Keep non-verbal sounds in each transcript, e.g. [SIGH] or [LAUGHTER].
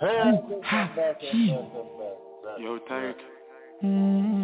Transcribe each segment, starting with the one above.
Hey, Ooh, ha, he. Yo, Tyke. Mm.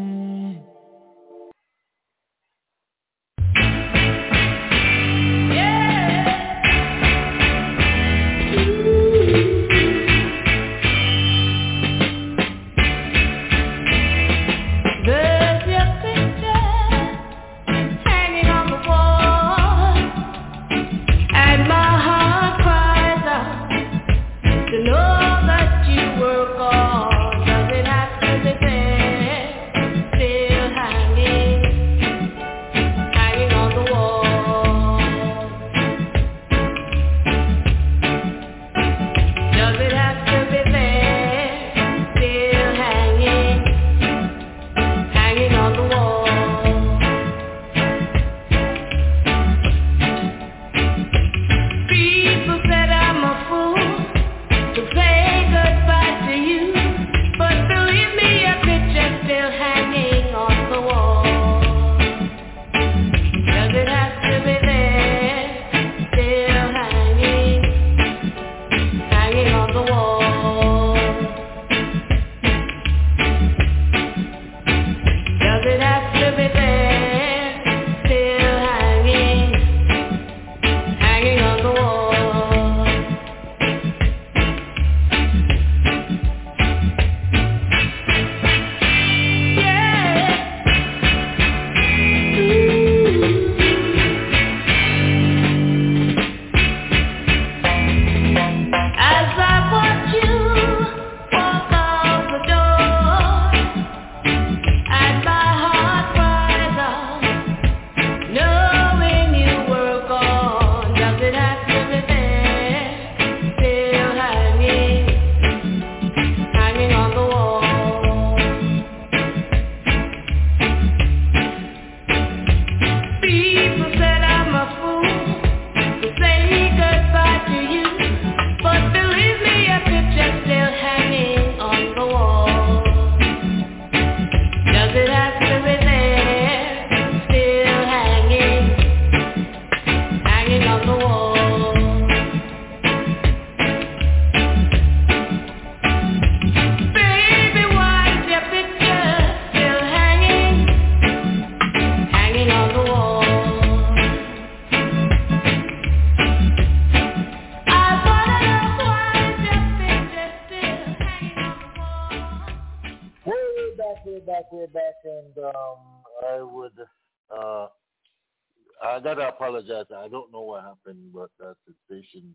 Apologize. I don't know what happened, but that's a station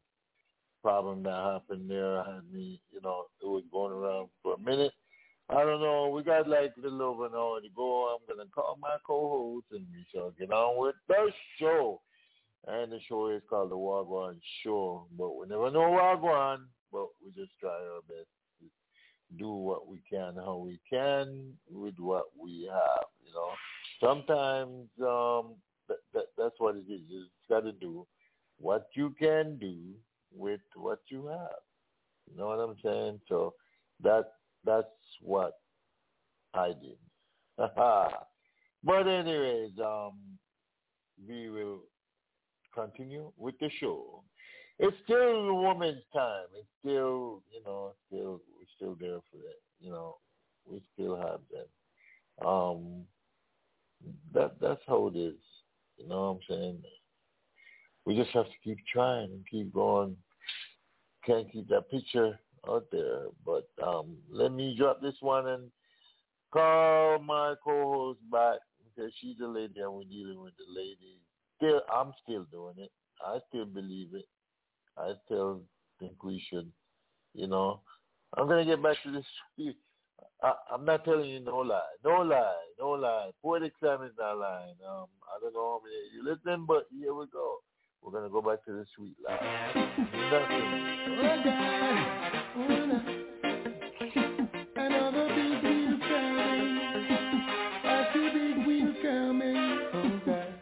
problem that happened there. Had me, you know, it was going around for a minute. I don't know. We got like a little over an hour to go. I'm gonna call my co-host and we shall get on with the show. And the show is called the Wagwan Show, but we never know Wagwan, but we just try our best to do what we can, how we can, with what we have. You know, sometimes um, that, that that's what it is. You just got to do what you can do with what you have. You know what I'm saying? So that that's what I did. [LAUGHS] but anyways, um, we will continue with the show. It's still woman's time. It's still, you know, still we're still there for that. You know, we still have them. Um, that that's how it is. You know what I'm saying? We just have to keep trying and keep going. Can't keep that picture out there. But um, let me drop this one and call my co-host back because she's a lady and we're dealing with the lady. Still, I'm still doing it. I still believe it. I still think we should, you know. I'm gonna get back to this. I, I'm not telling you no lie, no lie, no lie. Poetic Sam is not lying. Um, I don't know how many you listen, but here we go. We're gonna go back to the sweet lie. Nothing. Another big wheel coming. I see big coming. Oh God.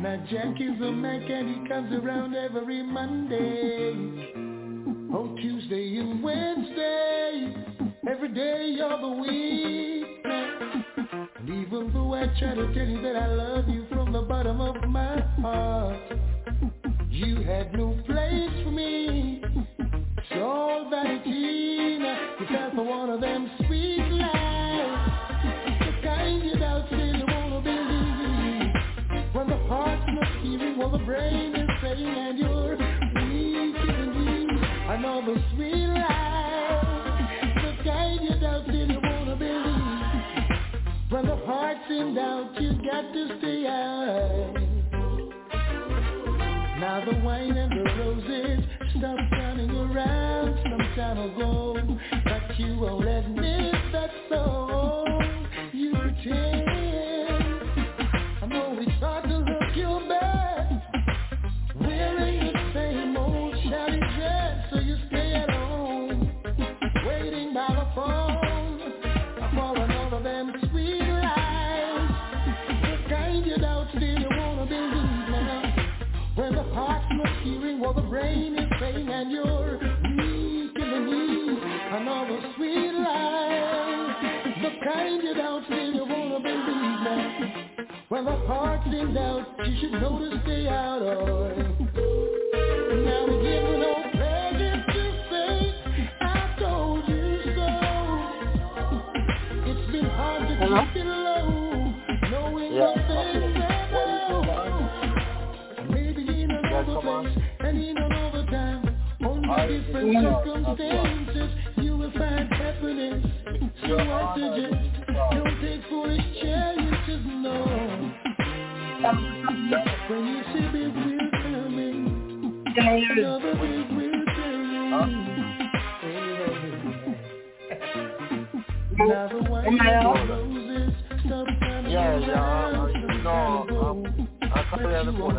Now Jack is a and he comes around every Monday. On Tuesday and Wednesday. Every day of the week. And even though I try to tell you that I love you from the bottom of my heart, you had no place for me. So all vanity. You fell for one of them sweet lies. The kind you doubt still wanna believe. When the heart's not hearing, while the brain is saying, and you're weak in need. Another sweet lie. In doubt, you got to stay out. Now the wine and the roses stop running around some time ago But you won't admit that what the brain is and you're weak in the knees. Another sweet lie The kind you don't wanna believe now When the heart's in doubt you should know to stay out of Now we give no pleasure to say I told you so. It's been hard to Hello? keep it low Knowing Yeah. the things that What is I it, know Maybe in another place different circumstances. You will find happiness So I suggest Don't take foolish chances, no. When you see big wheel coming. Can I hear you? Another big wheel coming. Now the white Am I on? roses coming Yeah, yeah, around uh, some no, time ago. um, I can't But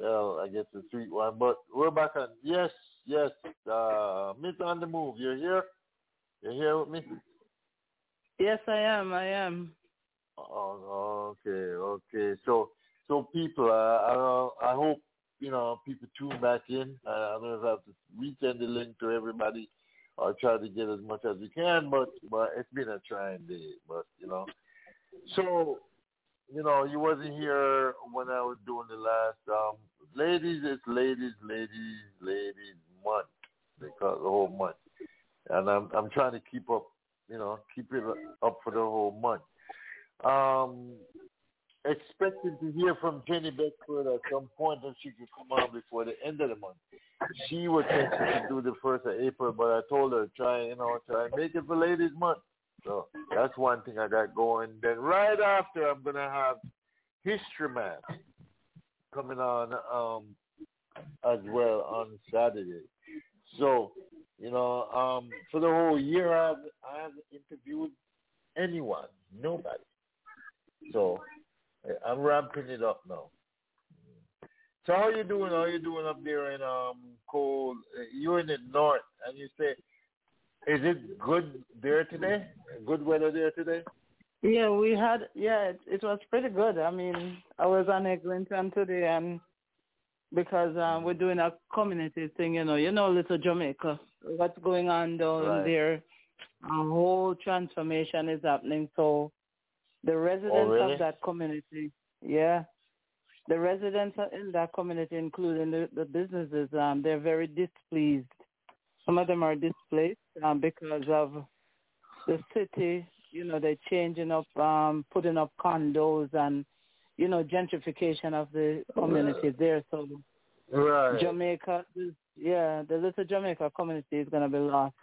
well, I guess the sweet one. But we're back on. Yes, yes. Uh, Miss on the move. You're here. You're here with me. Yes, I am. I am. Oh, okay, okay. So, so people, uh, I I hope you know people tune back in. Uh, I don't know if I have to resend the link to everybody or try to get as much as we can. But, but it's been a trying day. But you know, so you know, you wasn't here when I was doing the last. Um, ladies, it's ladies, ladies, ladies month. They call it the whole month, and I'm I'm trying to keep up. You know, keep it up for the whole month. Um, expected to hear from Jenny Beckford at some point if she could come on before the end of the month. She was thinking to do the first of April, but I told her try, you know, try and make it for Ladies Month. So that's one thing I got going. Then right after, I'm gonna have History Math coming on um, as well on Saturday. So you know, um, for the whole year, I haven't, I haven't interviewed anyone, nobody. So I'm ramping it up now. So how you doing? How you doing up there in um cold? You're in the north, and you say, is it good there today? Good weather there today? Yeah, we had. Yeah, it, it was pretty good. I mean, I was on Eglinton today, and because um, we're doing a community thing, you know, you know, little Jamaica, what's going on down Right. there? A whole transformation is happening. So the residents Oh, really? of that community, yeah, the residents in that community, including the, the businesses, um, they're very displeased. Some of them are displaced um, because of the city. You know, they're changing up, um, putting up condos and, you know, gentrification of the community there. So Right. Jamaica, yeah, the little Jamaica community is going to be lost.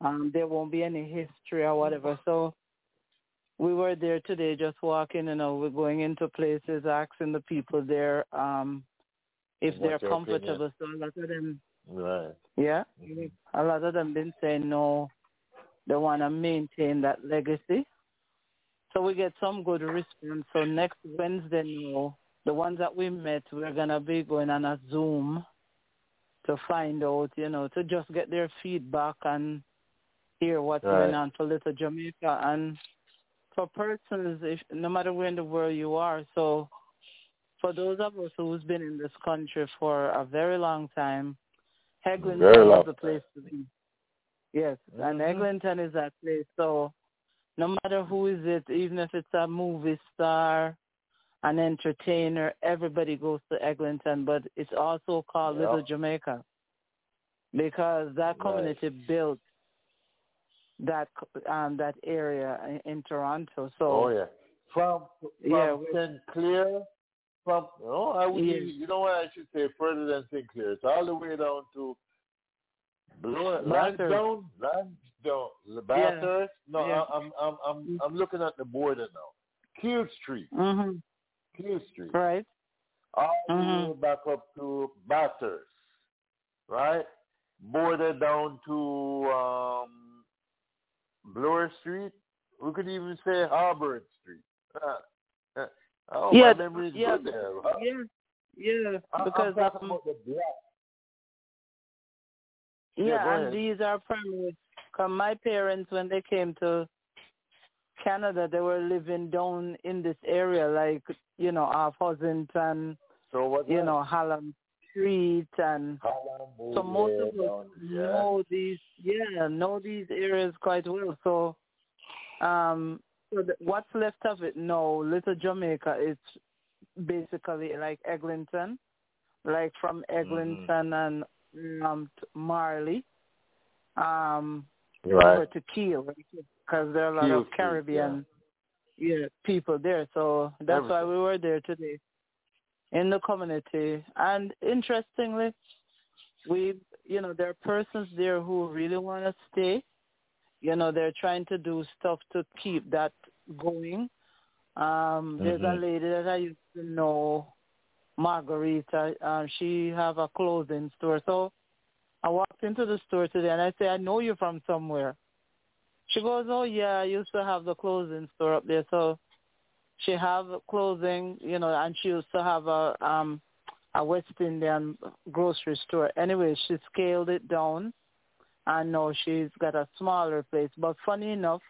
Um, there won't be any history or whatever. So we were there today just walking, you know, we're going into places, asking the people there um if What's they're comfortable. opinion? So a lot of them Right. yeah. Mhm. A lot of them been saying no, they wanna maintain that legacy. So we get some good response. So next Wednesday now, the ones that we met, we're gonna be going on a Zoom to find out, you know, to just get their feedback and hear what's Right. going on for Little Jamaica and for persons, if, no matter where in the world you are. So for those of us who's been in this country for a very long time, Eglinton is the place to be. Yes, and Mhm. Eglinton is that place. So no matter who is it, even if it's a movie star, an entertainer, everybody goes to Eglinton, but it's also called Yeah. Little Jamaica because that Right. community built that um that area in, in Toronto. So Oh yeah. From from Yeah, St. Clair, from oh I would Yeah. use- you know what I should say further than St. Clair. It's all the way down to Blow Lansdowne, Lansdowne, Bathurst. No, Yeah. I'm I'm I'm I'm looking at the border now. Keele Street, mhm, Keele Street, right? all the way back up to Bathurst, right? Border down to um, Bloor Street. We could even say Harvard Street. Oh, Yeah, my memory is yeah, there. huh? Yeah, yeah, I- because I'm talking um, about the block. Yeah, Yeah, and these are primary. Cause my parents, when they came to Canada, they were living down in this area, like you know, off Ossington, So what? you know, Hallam Street, and Holland, so most of us down- yeah. know these. Yeah, know these areas quite well. So, um, so the, what's left of it? No, Little Jamaica is basically like Eglinton, like from Mm-hmm. Eglinton and um Marlee, um, Right. over to Keele because there are a lot Keele of Caribbean yeah. people there. So that's why we were there today in the community. And interestingly, we you know there are persons there who really want to stay. You know they're trying to do stuff to keep that going. Um, There's a Mhm. lady that I used to know, Margarita. Um, she have a clothing store. So I walked into the store today and I say, I know you from somewhere. She goes, oh yeah, I used to have the clothing store up there. So she have clothing, you know, and she used to have a um a West Indian grocery store. Anyway, she scaled it down, and now she's got a smaller place. But funny enough,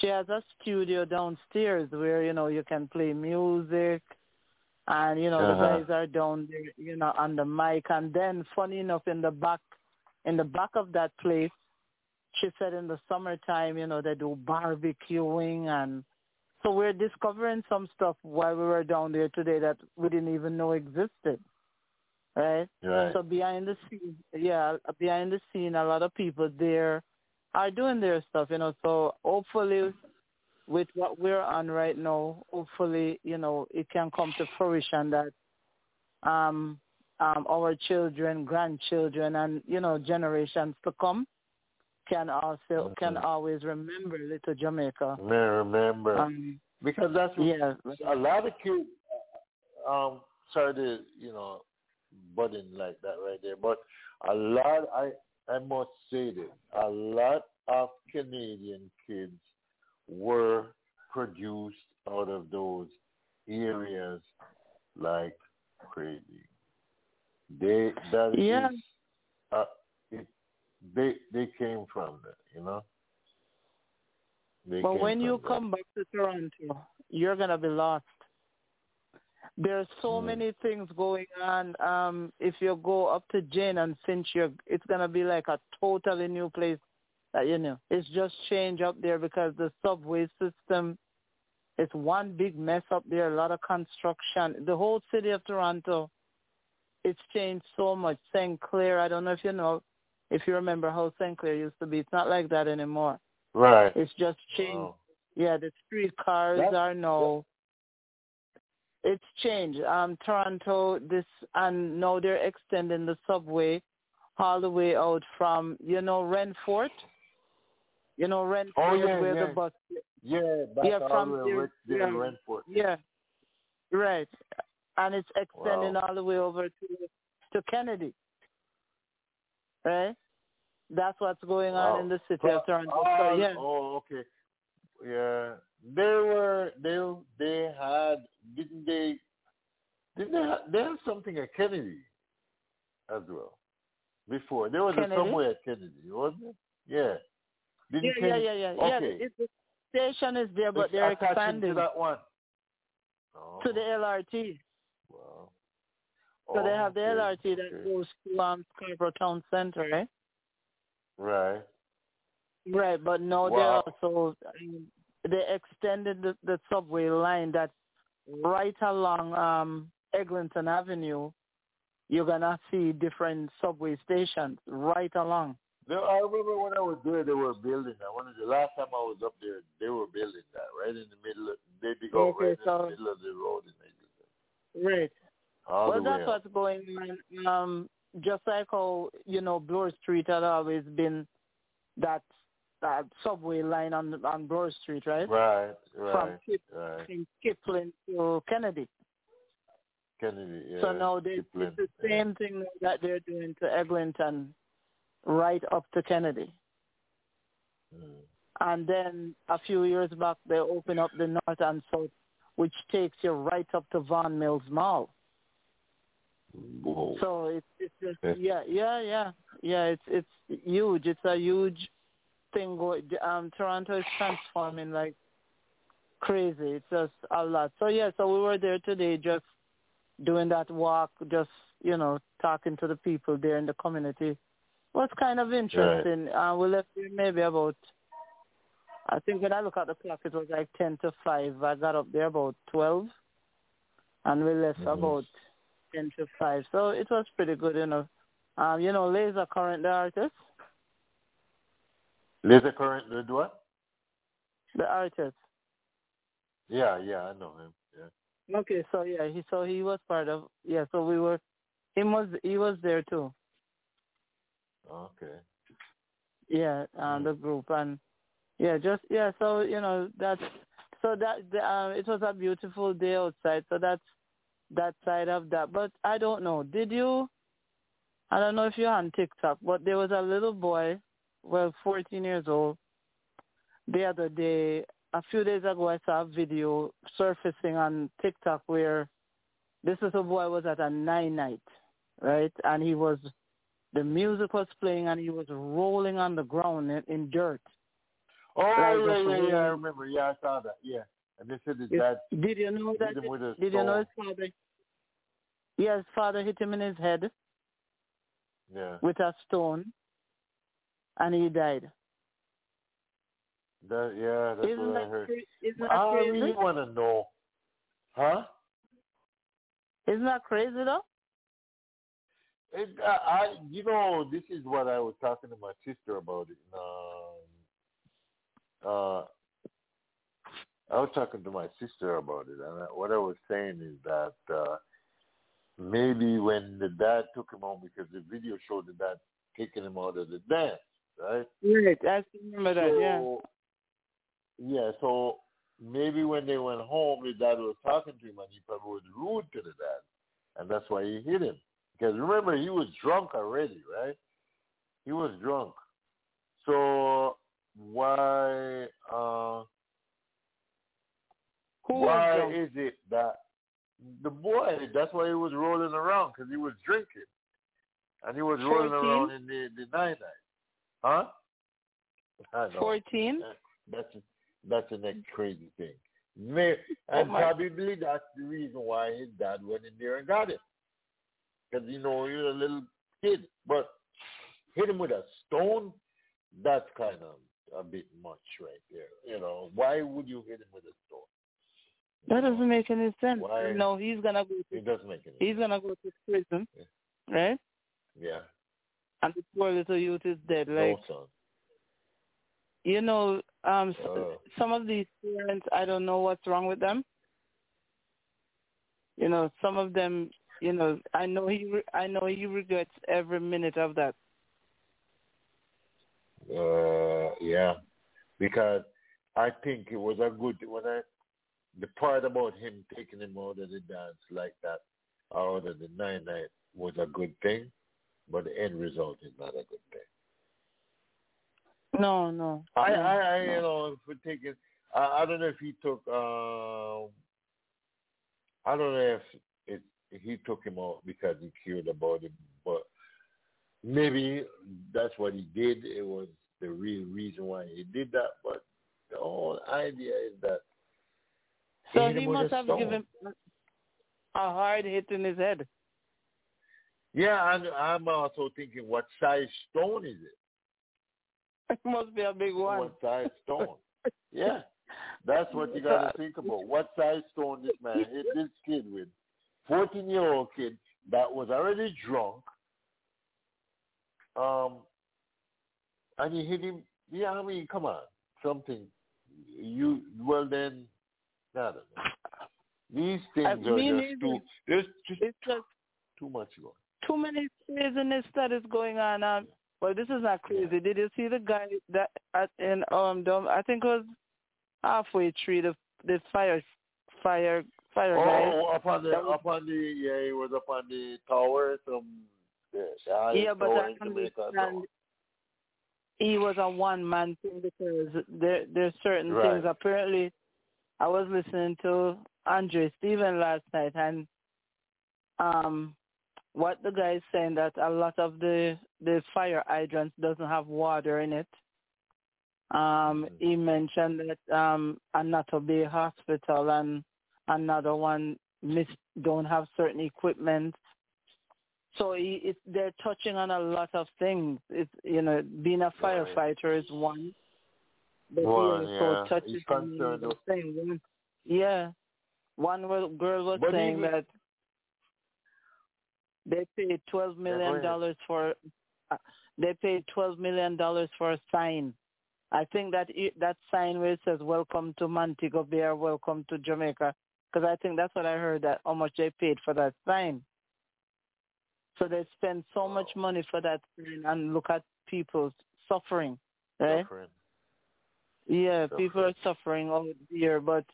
she has a studio downstairs where you know you can play music, and you know Uh-huh. the guys are down there, you know, on the mic. And then, funny enough, in the back, in the back of that place, she said in the summertime, you know, they do barbecuing and so we're discovering some stuff while we were down there today that we didn't even know existed. Right? Right. So behind the scene, yeah, behind the scene, a lot of people there are doing their stuff, you know. So hopefully, with what we're on right now, hopefully, you know, it can come to fruition that um, um, our children, grandchildren, and you know, generations to come can also can Mhm. always remember Little Jamaica. Man, remember Um, because that's yeah, a lot of kids. Um, sorry to you know, butting like that right there, but a lot. I I must say this: a lot of Canadian kids were produced out of those areas like crazy. They that is Yeah. uh, it, they they came from that, you know. They But when you that. come back to Toronto, you're gonna be lost. There's so Mm. many things going on. Um, if you go up to Jane and Finch, you're, it's gonna be like a totally new place. That you know, it's just changed up there because the subway system. It's one big mess up there. A lot of construction. The whole city of Toronto, it's changed so much. St. Clair, I don't know if you know, if you remember how St. Clair used to be. It's not like that anymore. right. It's just changed. Wow. Yeah, the street cars That- are now. It's changed. Um, Toronto, this and now they're extending the subway all the way out from you know Renforth. You know Renforth Oh, yeah, where yeah. the bus Yeah, back Yeah, all from the way there- right there in yeah. Renforth. Yeah, right. And it's extending Wow. all the way over to to Kennedy. Right? That's what's going on Wow. in the city of Toronto. all- So yeah, Oh, okay. Yeah, they were they they had didn't they didn't they have, they have something at Kennedy as well before there was Kennedy? a subway at Kennedy wasn't it? Yeah. yeah, Didn't yeah, Kennedy- yeah, yeah. Okay. Yeah, the station is there, but It's they're expanding to that one. Oh, to the LRT. wow. So they Oh, have the okay, LRT that okay. goes to um, Scarborough Town Center, right? Right. Right, but now they Wow. also um, they extended the, the subway line that's right along um, Eglinton Avenue. You're gonna see different subway stations right along. No, I remember when I was there, they were building that. Of the last time I was up there, they were building that right in the middle. Of, they dig Okay, right in the middle of the road in Eglinton. Right. All well, that's up. what's going on. Um, just like how you know Bloor Street had always been that that subway line on on Bloor Street, right? Right, From right, Kip, right. from Kipling to Kennedy. Kennedy, yeah. so now they, Kipling, it's the yeah. same thing that they're doing to Eglinton, right up to Kennedy. Mm. And then a few years back, they opened up the north and south, which takes you right up to Vaughan Mills Mall. Whoa. So it's it's just Yeah. yeah yeah yeah yeah it's it's huge. It's a huge thing. Going, um, Toronto is transforming like crazy. It's just a lot. So yeah, so we were there today, just doing that walk, just you know talking to the people there in the community. Was kind of interesting. Uh, we left there maybe about. I think when I look at the clock, it was like ten to five. I got up there about twelve, and we left Mhm. about ten to five. So it was pretty good, you know. Um, you know, Laser Current, the artist, Laser current, the what? the artist. Yeah, yeah, I know him. Yeah. Okay, so yeah, he so he was part of yeah. So we were, he was he was there too. Okay. Yeah, um, Mm. the group and yeah, just yeah. So you know that's so that the, um, it was a beautiful day outside. So that's that side of that. But I don't know. Did you? I don't know if you're on TikTok, but there was a little boy, well, 14 years old. The other day, a few days ago, I saw a video surfacing on TikTok where this little boy was at a nine night, right? And he was, the music was playing and he was rolling on the ground in, in dirt. Oh, yeah, yeah, yeah, I remember. Yeah, I saw that. Yeah. And they said his dad Did you know that? hit him with a Did you know his father? Yeah, his father hit him in his head Yeah. with a stone, and he died. That, yeah, that's isn't what I that heard. cra- isn't that I crazy? really want to know. Huh? Isn't that crazy though? It, I, I, you know, this is what I was talking to my sister about it. Um, uh, I was talking to my sister about it, and I, what I was saying is that uh, maybe when the dad took him home, because the video showed the dad taking him out of the dance, right? Right, I remember that. Yeah. So, yeah, so maybe when they went home, the dad was talking to him, and he probably was rude to the dad, and that's why he hit him. Because remember, he was drunk already, right? He was drunk. So why uh, Who why is it that the boy? That's why he was rolling around because he was drinking, and he was rolling around in the the night night. Huh? I know. Fourteen. That's that's the next crazy thing. May, oh and Oh, probably that's the reason why his dad went in there and got him. Because you know you're a little kid, but hit him with a stone. That's kind of a bit much right there. You know why would you hit him with a stone? That doesn't make any sense. Why? No, he's gonna go. To, It doesn't make any. he's gonna go to prison, right? Yeah. And the poor little youth is dead. Like no you know, um, Oh. some of these parents, I don't know what's wrong with them. You know, some of them, you know, I know he, re- I know he regrets every minute of that. Uh, yeah, because I think it was a good when I the part about him taking him out of the dance like that out of the nine night was a good thing, but the end result is not a good thing. No, no. I, I, I no. you know, for taking, I, I don't know if he took, um, I don't know if it, he took him out because he cared about him, but maybe that's what he did. It was the real reason why he did that. But the whole idea is that So he must have stone. given a hard hit in his head. Yeah, and I'm also thinking, what size stone is it? It must be a big one. What size stone? [LAUGHS] yeah, that's what you got to think about. What size stone this man [LAUGHS] hit this kid with? 14 year old kid that was already drunk. Um, and he hit him. Yeah, I mean, come on, something. You well then, I don't know. These things I are mean, just too. There's just It's just too much going. Too many craziness that is going on. Um, well, this is not crazy. Did you see the guy that at in um I think it was halfway through the the fire fire fire guy. Oh, up on the was- up on the yeah, he was up on the tower. Some the, the Yeah, but I understand he was a one man thing because there there's certain Right. things. Apparently, I was listening to Andre Steven last night, and um, what the guy is saying that a lot of the the fire hydrants doesn't have water in it. Um, Mhm. he mentioned that um, Annotto Bay Hospital and another one miss don't have certain equipment. So he, it, they're touching on a lot of things. It's you know, being a Right. firefighter is one, but One, he also yeah. touches He's on another with- thing. Yeah, one girl was But saying that they paid twelve million dollars for. Uh, they paid twelve million dollars for a sign. I think that that sign where it says "Welcome to Montego Bay" or "Welcome to Jamaica," because I think that's what I heard that how much they paid for that sign. So they spend so much money for that sign, and look at people suffering, right? Suffering. Yeah, Suffering. people are suffering out here, but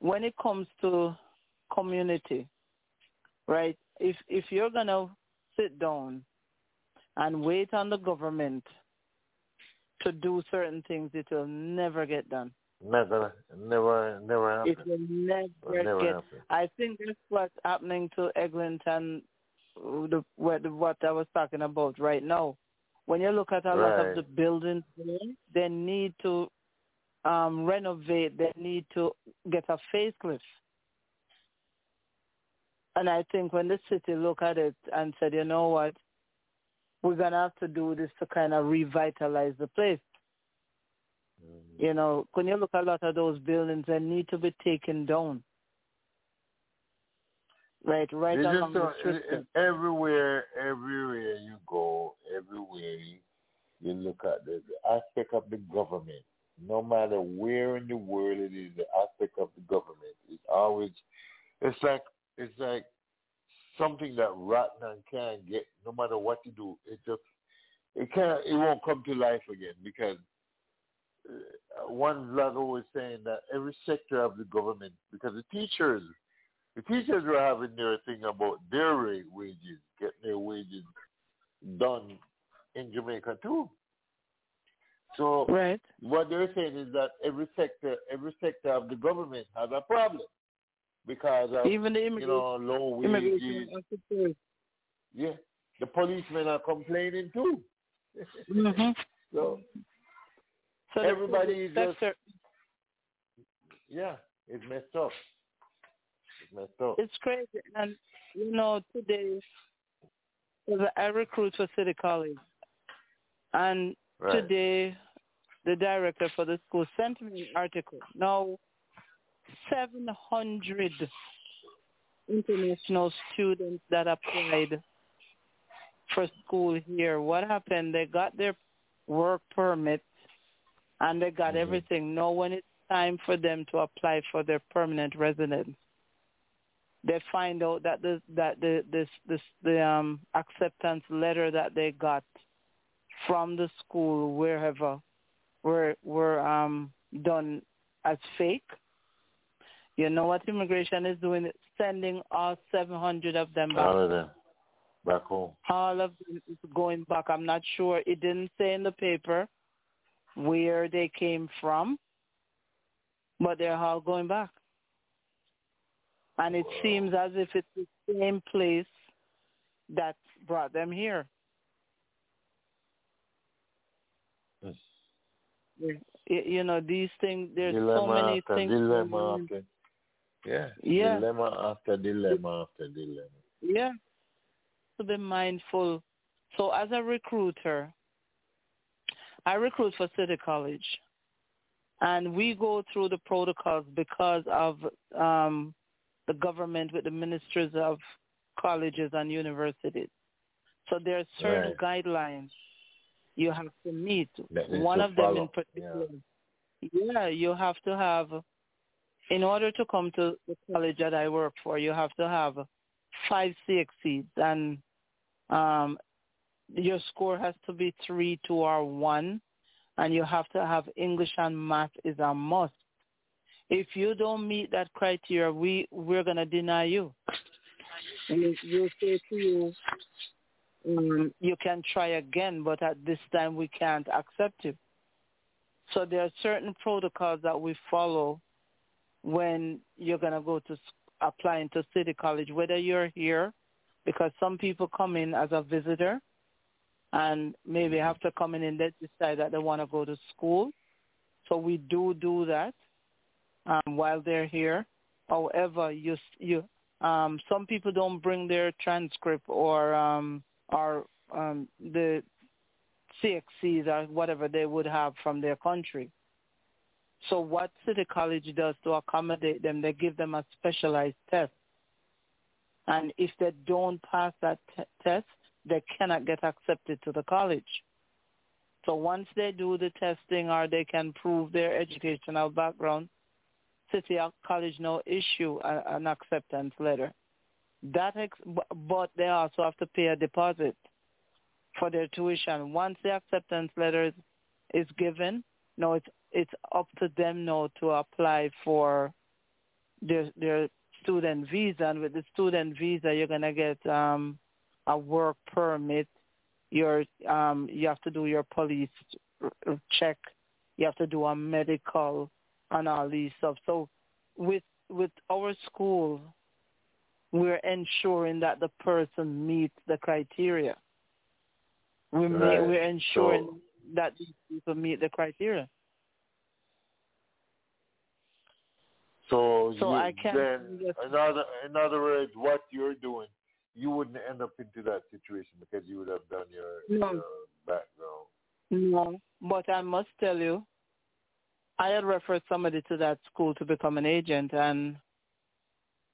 when it comes to community, right? If if you're gonna sit down and wait on the government to do certain things, it will never get done. Never, never, never It happen. will never, Will never get. happen. I think that's what's happening to Eglinton, uh, the, what, what I was talking about right now. When you look at a lot of the buildings, they need to um, renovate. They need to get a facelift. And I think when the city look at it and said, you know what, we're gonna have to do this to kind of revitalize the place. Mhm. You know, when you look at a lot of those buildings, they need to be taken down. Right, right It's along just the so- strip. it- it- everywhere, everywhere you go, everywhere you, you look at the, the aspect of the government, no matter where in the world it is, the aspect of the government is always, it's like, it's like something that rotten and can't get, no matter what you do, it just, it can't, it won't come to life again because uh, one blogger was saying that every sector of the government, because the teachers, the teachers were having their thing about their wages, getting their wages done in Jamaica too. So Right. what they're saying is that every sector, every sector of the government has a problem because of Even the you know low wages. Yeah, the policemen are complaining too. Mm-hmm. [LAUGHS] So So Everybody is just- yeah, it's messed up. It's messed up. it's crazy. And you know, today, I recruit for City College, and Right. today, the director for the school sent me an article. Now, 700 international students that applied for school here. What happened? They got their work permit and they got Mhm. everything. Now, when it's time for them to apply for their permanent residence, they find out that the that the this this the um acceptance letter that they got from the school wherever were where um done as fake. You know what immigration is doing? Sending all 700 of them back. All of them back home. All of them is going back. I'm not sure. It didn't say in the paper where they came from, but they're all going back. And it seems as if it's the same place that brought them here. Yes. You know, these things, there's dilemma so many after things. Dilemma after, yeah. Yeah. Dilemma after dilemma after dilemma. Yeah. To be mindful. So as a recruiter, I recruit for City College. And we go through the protocols because of um, the government with the ministers of colleges and universities. So there are certain Right. guidelines you have to meet. One to of them in follow. particular. Yeah, you have to have, in order to come to the college that I work for, you have to have five CXCs and um, your score has to be three, two, or one, and you have to have English and math is a must. If you don't meet that criteria, we we're gonna deny you. And we'll say to you, um, you can try again, but at this time we can't accept you. So there are certain protocols that we follow when you're going to go to s- applying to City College, whether you're here, because some people come in as a visitor and maybe after coming in they decide that they want to go to school. So we do do that um, while they're here. However, you you um, some people don't bring their transcript or um, or um, the CXCs or whatever they would have from their country. So what City College does to accommodate them, they give them a specialized test. And if they don't pass that t- test, they cannot get accepted to the college. So once they do the testing or they can prove their educational background, City College now issue a, an acceptance letter. That ex- but they also have to pay a deposit for their tuition. Once the acceptance letter is, is given, no, it's it's up to them now to apply for their their student visa. And with the student visa, you're gonna get um, a work permit. Your um, you have to do your police check. You have to do a medical and all these stuff. So with with our school, we're ensuring that the person meets the criteria. We Right. we're ensuring So- that these people meet the criteria. So, So you, I can't then, in other, in other words, what you're doing, you wouldn't end up into that situation because you would have done your, No. your background. No, but I must tell you, I had referred somebody to that school to become an agent, and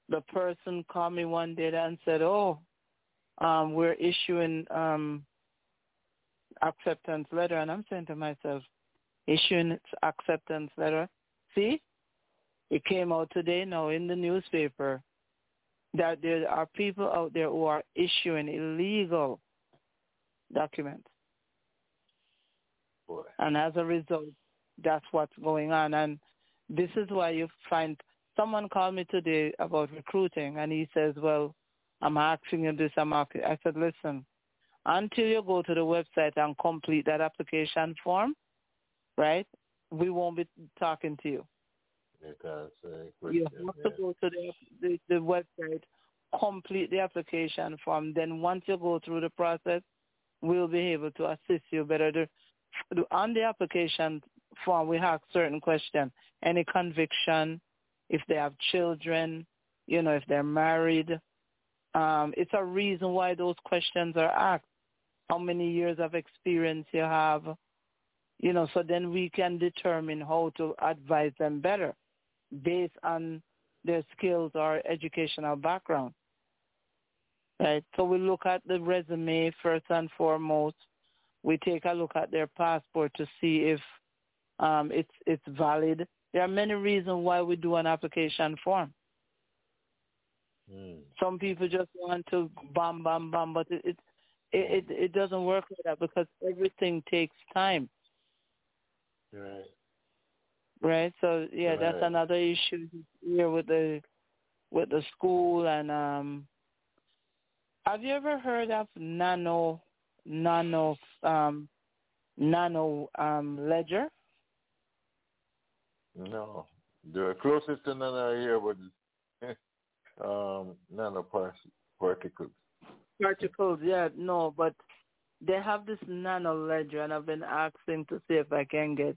the person called me one day and said, "Oh, um, we're issuing um, acceptance letter," and I'm saying to myself, "Issuing acceptance letter? See, it came out today now in the newspaper that there are people out there who are issuing illegal documents." Boy. And as a result, that's what's going on. And this is why you find someone called me today about recruiting, and he says, "Well, I'm asking you this. I'm asking." I said, "Listen, until you go to the website and complete that application form, right? We won't be talking to you. Because, uh, You have to go to the, the the website, complete the application form. Then once you go through the process, we'll be able to assist you better. The, the- on the application form, we have certain questions. Any conviction, if they have children, you know, if they're married. Um, it's a reason why those questions are asked. How many years of experience you have, you know, so then we can determine how to advise them better based on their skills or educational background. Right? So we look at the resume first and foremost. We take a look at their passport to see if um, it's it's valid. There are many reasons why we do an application form. Mm. Some people just want to bam bam bam, but it it it, it, it doesn't work like that because everything takes time. Right. Right. So yeah, right. that's another issue here with the with the school and um. Have you ever heard of nano nano um nano um ledger? No, the closest to [LAUGHS] nano here was um nanoparticles. Particles, yeah, no, but they have this nano ledger, and I've been asking to see if I can get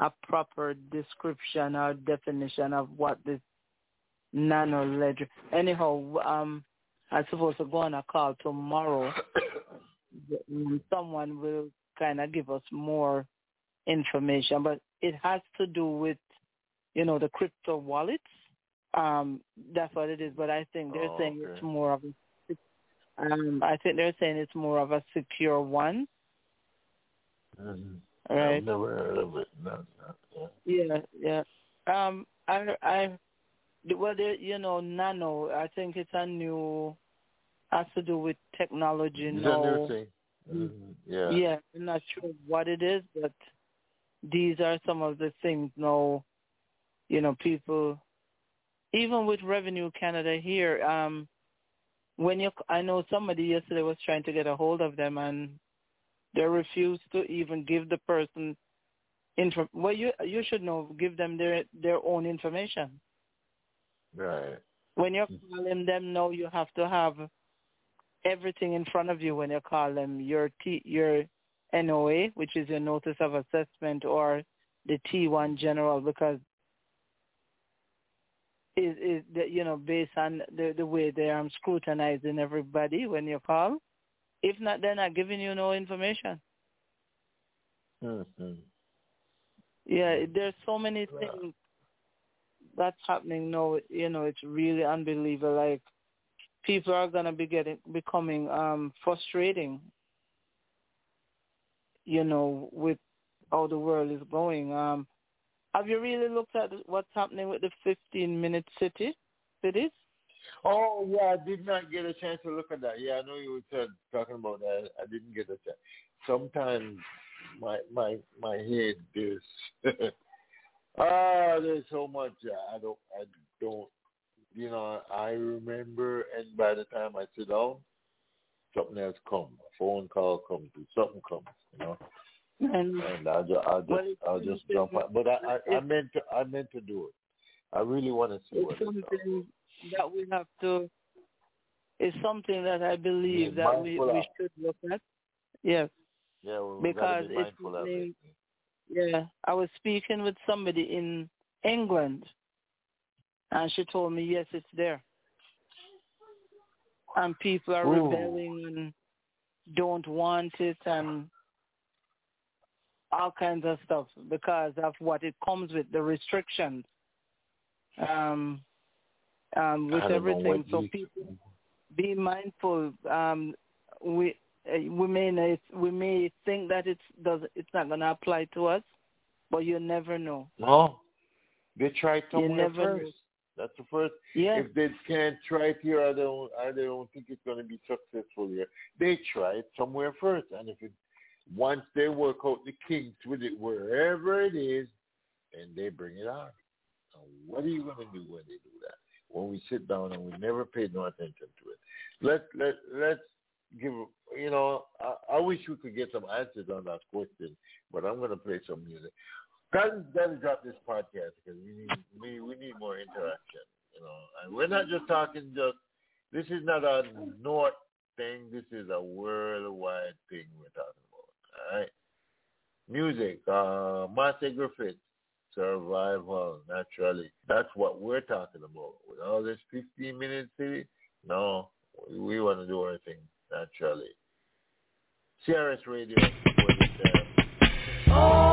a proper description or definition of what this nano ledger. Anyhow, um, I'm supposed to go on a call tomorrow. [COUGHS] Someone will kind of give us more information, but it has to do with, you know, the crypto wallets. Um, that's what it is. But I think they're oh, saying okay. it's more of a um, I think they're saying it's more of a secure one. Mm-hmm. Right. I've never heard of it. No, no, yeah. yeah, yeah. Um, I, I, well, they, you know, nano. I think it's a new, has to do with technology. It's no, a new thing. Mm-hmm. Yeah. Yeah, I'm not sure what it is, but these are some of the things. No, you know, people, even with Revenue Canada here, um, when you I know somebody yesterday was trying to get a hold of them and they refuse to even give the person info well you you should know give them their their own information. Right. When you're mm-hmm. calling them no you have to have everything in front of you when you call them. Your T your NOA which is your notice of assessment or the T1 general because is is that you know based on the the way they are scrutinizing everybody when you call. If not, they're not giving you no information. Mm-hmm. Yeah, there's so many things that's happening now. You know, it's really unbelievable. Like people are gonna be getting becoming um frustrating. You know, with how the world is going. Um, have you really looked at what's happening with the 15-minute city cities? Oh yeah, I did not get a chance to look at that. Yeah, I know you were talking about that. I didn't get a chance. Sometimes my my my head is [LAUGHS] ah, there's so much. I don't I don't you know I remember, and by the time I sit down, something else comes. A phone call comes, something comes. You know. And, and I'll just, I'll just, I'll just jump out. But I, I, I meant to, I meant to do it. I really want to see what it's that we have to. It's something that I believe Be that we, we of. should look at. Yes, Yeah, well, we because be it's yeah. I was speaking with somebody in England, and she told me yes, it's there, and people are Ooh. rebelling and don't want it and all kinds of stuff because of what it comes with the restrictions um um with I everything so people be mindful um we uh, we may we may think that it's does it's not going to apply to us but you never know No, they try somewhere first. That's the first. yes If they can't try it here, I don't, they don't think it's going to be successful here, they try it somewhere first. And if it once they work out the kinks with it wherever it is, and they bring it on. So what are you going to do when they do that? When we sit down and we never paid no attention to it. Let let let's give. You know, I, I wish we could get some answers on that question, but I'm to play some music. God, God drop this podcast because we need we, we need more interaction. You know, and we're not just talking just. This is not a North thing. This is a worldwide thing we're talking about. All right. Music. Uh, Martha Griffith. Survival. Naturally. That's what we're talking about. With all this 15 minute city. No, we, want to do our thing naturally. CRS Radio. What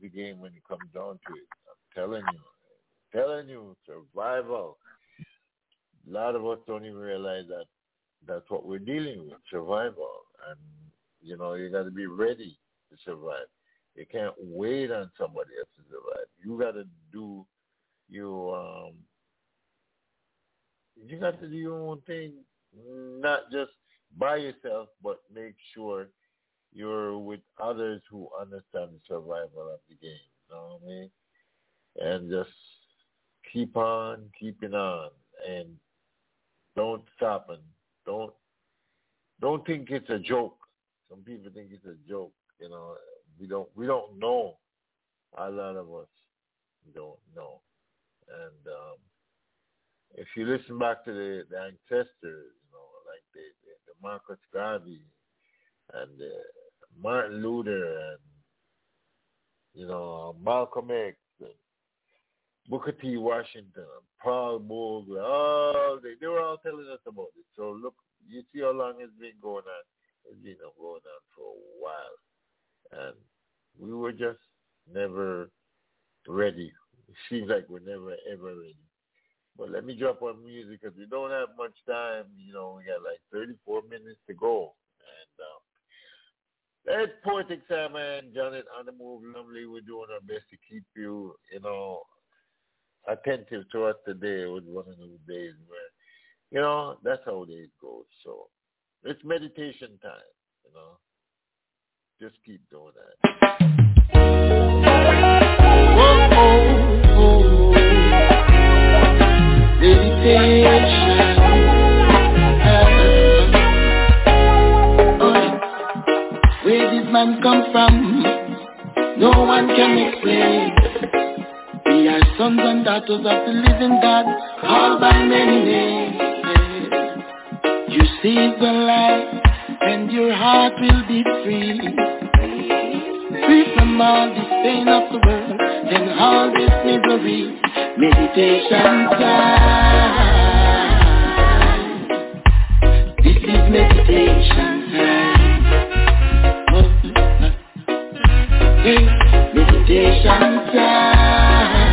the game when it comes down to it. I'm telling you, telling you, survival. A lot of us don't even realize that that's what we're dealing with, survival. And, you know, you got to be ready to survive. You can't wait on somebody else to survive. You got to do your, um, you got to do your own thing, not just by yourself, but make sure you're with others who understand the survival of the game. You know what I mean? And just keep on keeping on and don't stop and don't don't think it's a joke. Some people think it's a joke. You know, we don't we don't know. A lot of us don't know. And um, if you listen back to the, the ancestors, you know, like the, the, the Marcus Garvey and the Martin Luther and you know Malcolm X and Booker T. Washington, Paul Bogle, all they, they were all telling us about it. So look, you see how long it's been going on. It's been going on for a while, and we were just never ready. It seems like we're never ever ready. But let me drop on music because we don't have much time. You know, we got like 34 minutes to go. That's Poetic Simon, Janet on the move. Lovely. We're doing our best to keep you, you know, attentive to us today with one of those days where, you know, that's how days go. So it's meditation time, you know. Just keep doing that. Oh, oh, man come from? No one can explain. We are sons and daughters of the living God, called by many names. You see the light, and your heart will be free. Free from all this pain of the world and all this misery. Meditation time. This is meditation meditation time.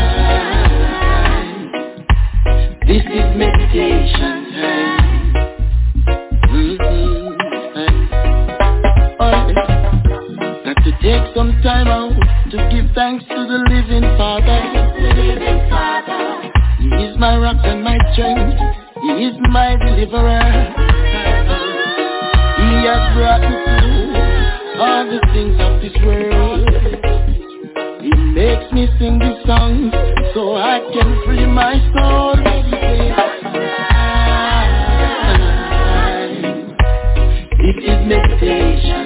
This is meditation time. Mm-hmm. To take some time out to give thanks to the living Father. He is my rock and my strength. He is my deliverer. He has brought me through all the things of this world. He makes me sing these songs so I can free my soul. It is meditation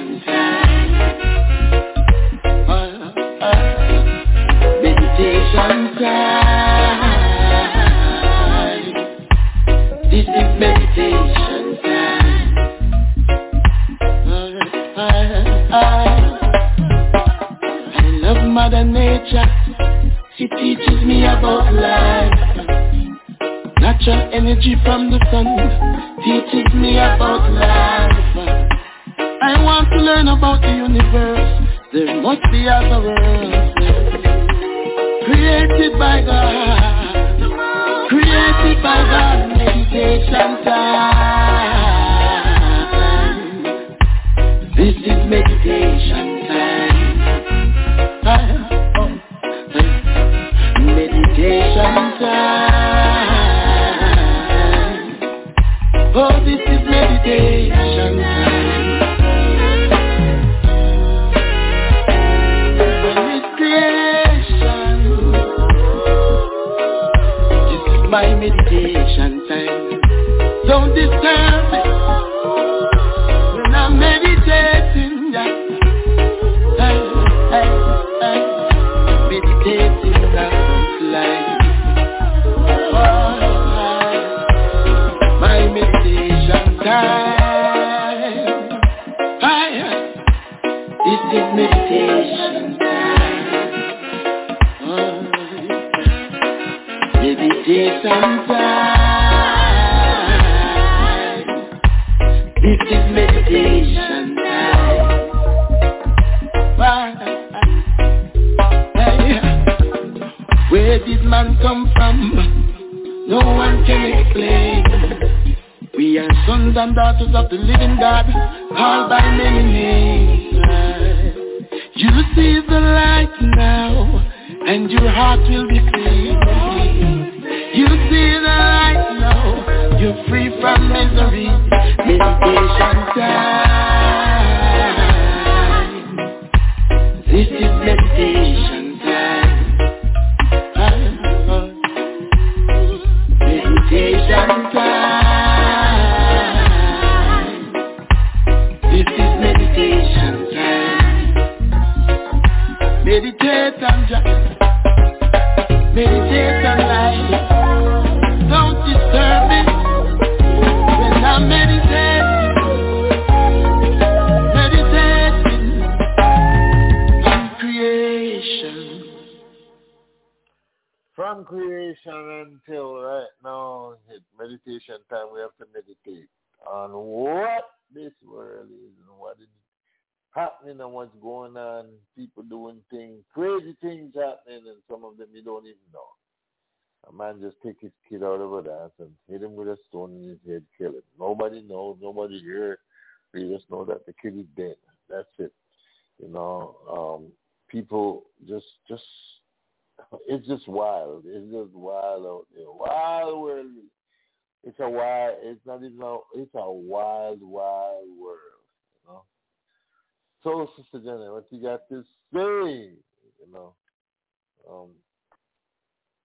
energy from the sun Take his kid out of a dance and hit him with a stone in his head, kill him. Nobody knows, nobody here. We just know that the kid is dead. That's it. You know, um, people just, just, it's just wild. It's just wild out there. Wild world. It's a wild. It's not even. A, it's a wild, wild world. You know. So, Sister Jenny, what you got to say? You know. Um,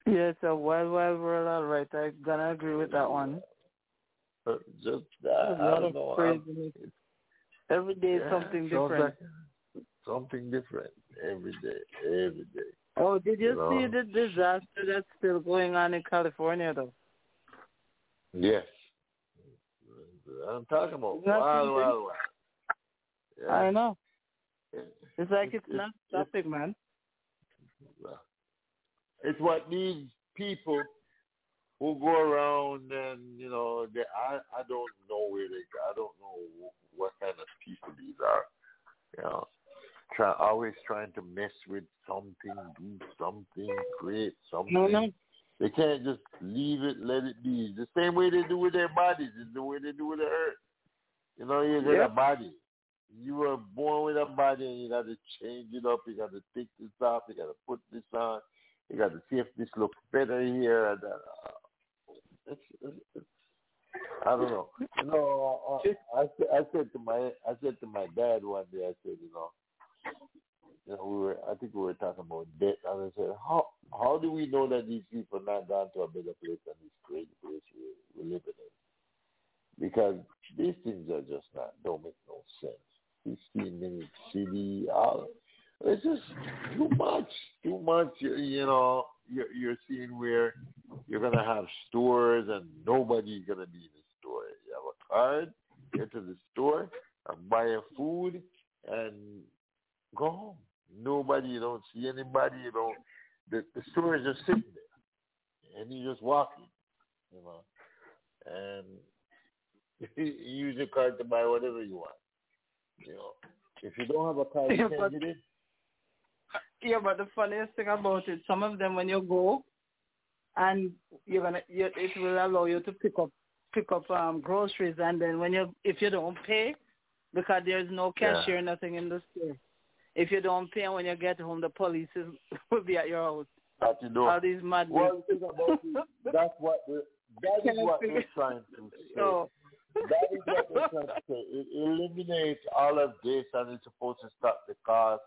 yeah, it's a wild, wild world. All right, I'm gonna agree with that one. Uh, just uh, a lot of know, craziness. Every day yeah, something different. Like something different every day, every day. Oh, did you, You know. see the disaster that's still going on in California, though? Yes. I'm talking about wild, wild, wild. Yeah. I know. It's like it's, It's- not stopping, man. It's what these people who go around and you know they I I don't know where they I don't know what kind of people these are. You know, try always trying to mess with something, do something, create something. No, no. They can't just leave it, let it be. The same way they do with their bodies is the way they do with the earth. You know, you get Yep. a body. You were born with a body and you got to change it up. You got to take this off. You got to put this on. You got to see if this looks better here. Uh, it's, it's, I don't know. You know, I, I said to my I said to my dad one day. I said, you know, you know, we were I think we were talking about death, and I said, how how do we know that these people not gone to a better place than this crazy place we we living in? Because these things are just not don't make no sense. Fifteen minute city, all it's just too much, too much. You, you know, you're, you're seeing where you're gonna have stores and nobody's gonna be in the store. You have a card, get to the store, and buy a food, and go home. Nobody, you don't see anybody. You don't. The, the store is just sitting there, and you're just walking, you know, and you [LAUGHS] use your card to buy whatever you want. You know, if you don't have a card, you can't get in. Yeah, but the funniest thing about it, some of them when you go, and you're gonna, you, it will allow you to pick up, pick up um groceries, and then when you, if you don't pay, because there's no Yeah. cashier, nothing in the store. If you don't pay, when you get home, the police is, [LAUGHS] will be at your house. That you know. All these mad Well, think about it. That's what the, that is what they're trying to say. So, That is what they're trying to say. It eliminates all of this, and it's supposed to stop the cost,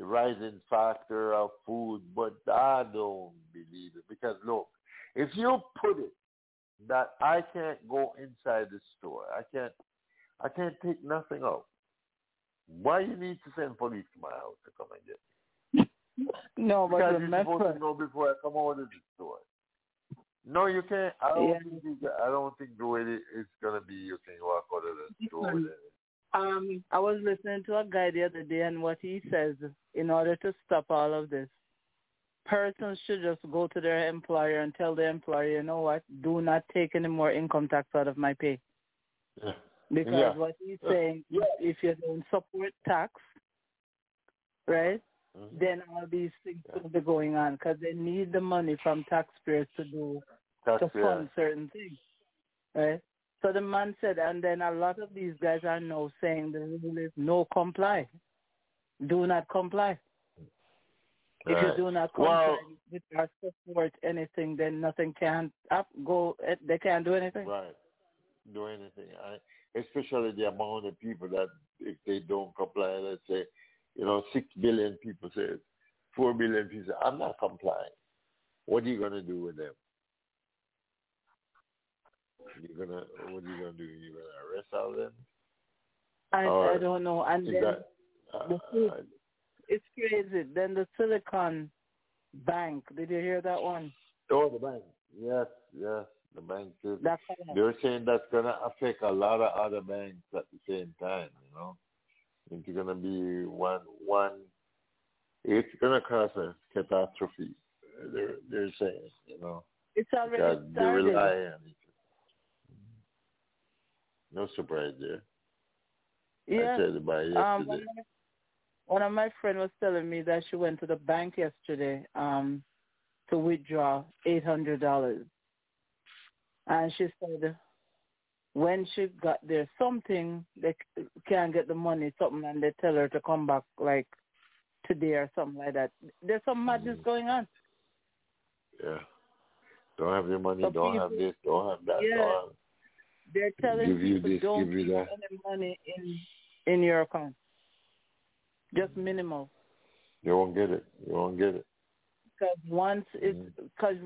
the rising factor of food. But I don't believe it because look, if you put it that I can't go inside the store, I can't, I can't take nothing out. Why you need to send police to my house to come and get? me? no, but Because you're supposed to know before I come out of the store. No, you can't. I don't Yeah. think. You, I don't think the way it- it's gonna be, you can walk out of the store. Um, I was listening to a guy the other day, and what he says, in order to stop all of this, persons should just go to their employer and tell the employer, you know what, do not take any more income tax out of my pay. Yeah. Because Yeah. what he's saying, Yeah. if you don't support tax, right, Mhm. then all these things will be going on because they need the money from taxpayers to do to fund certain things, right? So the man said, and then a lot of these guys are now saying the rule is no comply, do not comply. If you do not comply Well- with or support anything, then nothing can up go. eh, They can't do anything. Right. Do anything. I, especially the amount of people that if they don't comply, let's say, you know, six billion people say four billion people say, I'm not complying. What are you gonna do with them? You're gonna what are you gonna do? You're gonna arrest all of them? I, Or I don't know. And then that uh, the it's crazy. Then the Silicon Bank. Did you hear that one? oh the bank. Yes, yes. The bank is That collapse. they're saying that's gonna affect a lot of other banks at the same time, you know. It's gonna be one one it's gonna cause a catastrophe. They're they're saying, you know. It's already they rely on it. No surprise there. Yeah. I said it by Um, one of, my, friends was telling me that she went to the bank yesterday um, to withdraw eight hundred dollars, and she said when she got there, something they can't get the money, something, and they tell her to come back like today or something like that. There's some madness Mm. going on. yeah. Don't have the money, So don't have this, don't have that, Yeah. don't have They're telling Give you people this, don't give you that. any money in in your account, just minimal. you won't get it. You won't get it. because once it's Mm-hmm. because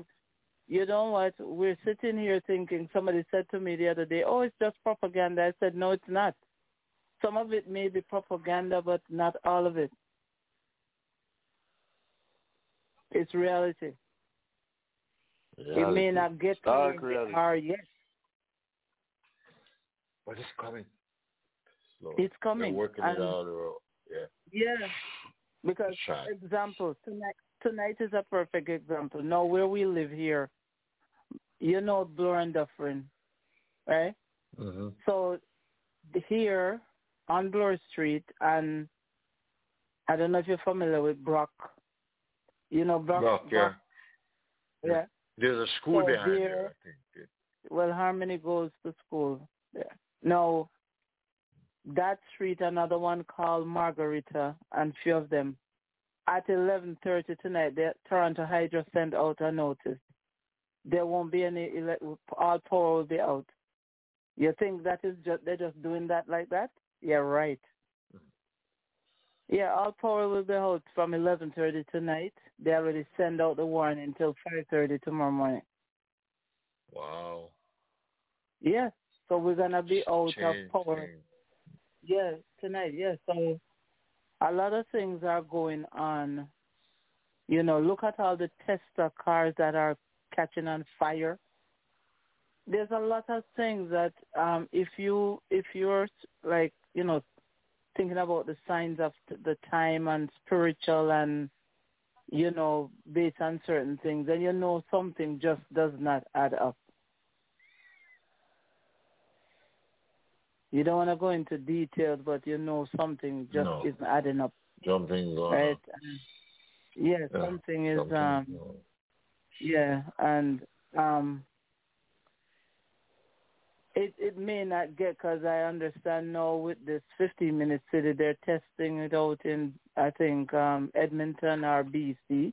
you know what we're sitting here thinking somebody said to me the other day oh it's just propaganda i said no it's not some of it may be propaganda but not all of it it's reality it may not get to Stark where reality. They are yet But it's coming. Slow. it's coming They're working and it out. Or, yeah. yeah because It's trying. example tonight tonight is a perfect example now where we live here you know Bloor and Dufferin, right Mm-hmm. So here on Bloor Street, and I don't know if you're familiar with Brock. You know Brock. Brock, yeah. yeah. There's a school So behind there- there, I think. Well, Harmony goes to school there. Now, that street, another one called Margueretta, and few of them. At 11:30 tonight, the Toronto Hydro sent out a notice. There won't be any ele- all power will be out. You think that is just they're just doing that like that? Yeah, right. Yeah, all power will be out from 11:30 tonight. They already send out the warning until 5:30 tomorrow morning. Wow. Yeah, so we're gonna be out of power. Yeah, tonight. Yeah, so a lot of things are going on. You know, look at all the Tesla cars that are catching on fire. There's a lot of things that um if you if you're like you know thinking about the signs of the time and spiritual and you know based on certain things, then you know something just does not add up. You don't want to go into details, but you know something just No. isn't adding up, Jumping on. right? And, yeah, Yeah, something is Something, um yeah, and um it it may not get because I understand now with this 15 minute city they're testing it out in I think um Edmonton or BC.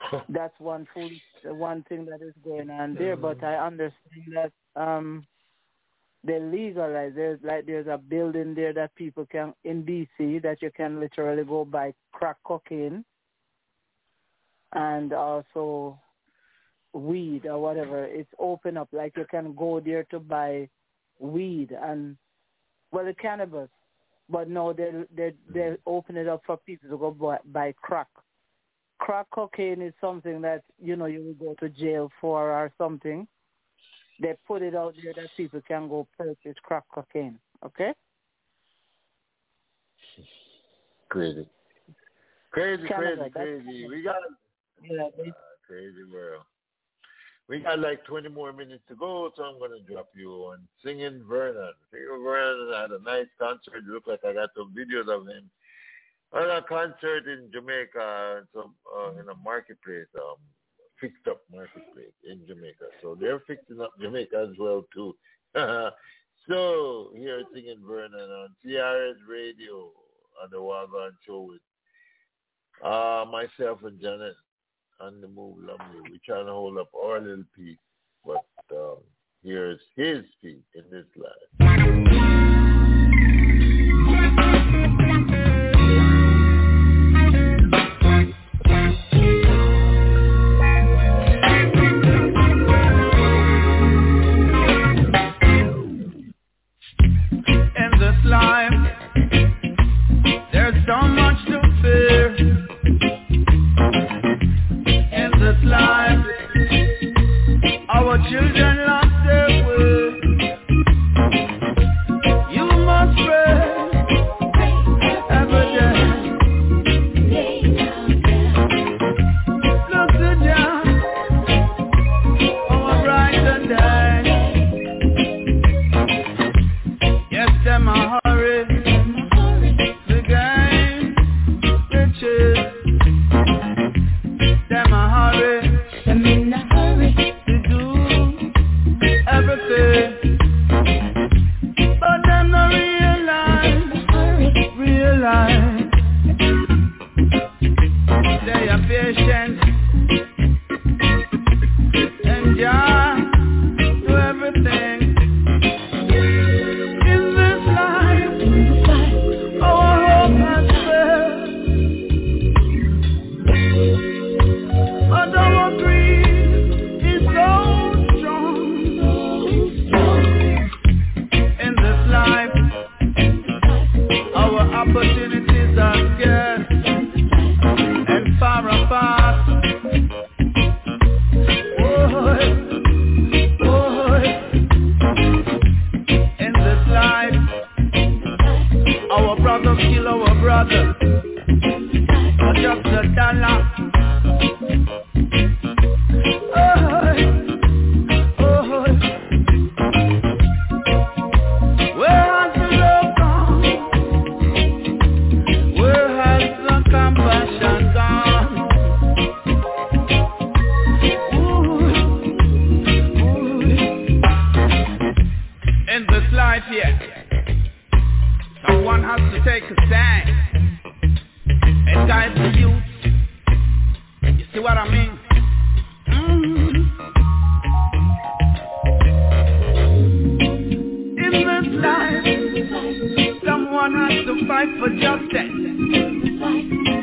[LAUGHS] That's one full one thing that is going on there. But I understand that um they legalize. There's like there's a building there that people can in BC that you can literally go buy crack cocaine and also weed or whatever. It's open up like you can go there to buy weed and well the cannabis. But no, they they they open it up for people to go buy, buy crack. Crack cocaine is something that you know you will go to jail for or something. They put it out there that people can go purchase crack cocaine. Okay. Crazy. Crazy, Canada, crazy, crazy. We got Yeah. They, crazy world. we got like 20 more minutes to go, so I'm going to drop you on Singing Vernon. Singing Vernon had a nice concert. It looked like I got some videos of him on a concert in Jamaica, some uh, in a marketplace, um, fixed up marketplace in Jamaica. So they're fixing up Jamaica as well too. [LAUGHS] so here Singing Vernon on CRS Radio on the Wha A Gwaan Show with uh, myself and Janet on the move Lumley. We trying to hold up our little piece, but um, here's his piece in this life. Bye.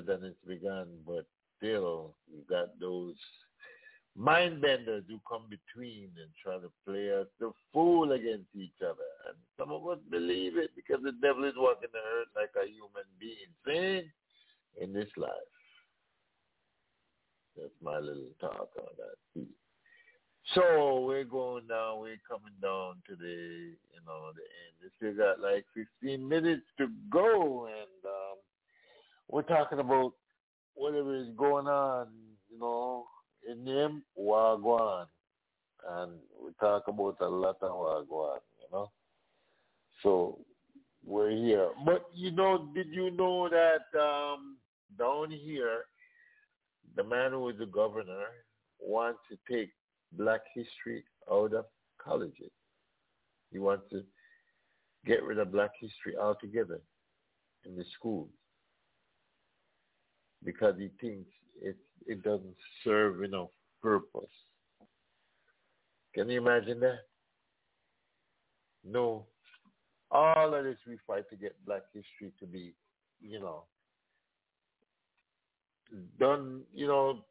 better than it's begun, but still you got those mind benders who come between and try to play us the fool against each other. And some of us believe it because the devil is walking the earth like a human being thing in this life. That's my little talk on that. So we're going down, we're coming down to the, you know, the end. We still got like 15 minutes to go and um, we're talking about whatever is going on, you know, in them Wagwan. And we talk about a lot of Wagwan, you know. So we're here. But, you know, did you know that um, down here, the man who is the governor wants to take black history out of colleges. He wants to get rid of black history altogether in the schools because he thinks it it doesn't serve enough purpose. Can you imagine that? No. All of this we fight to get black history to be, you know, done, you know,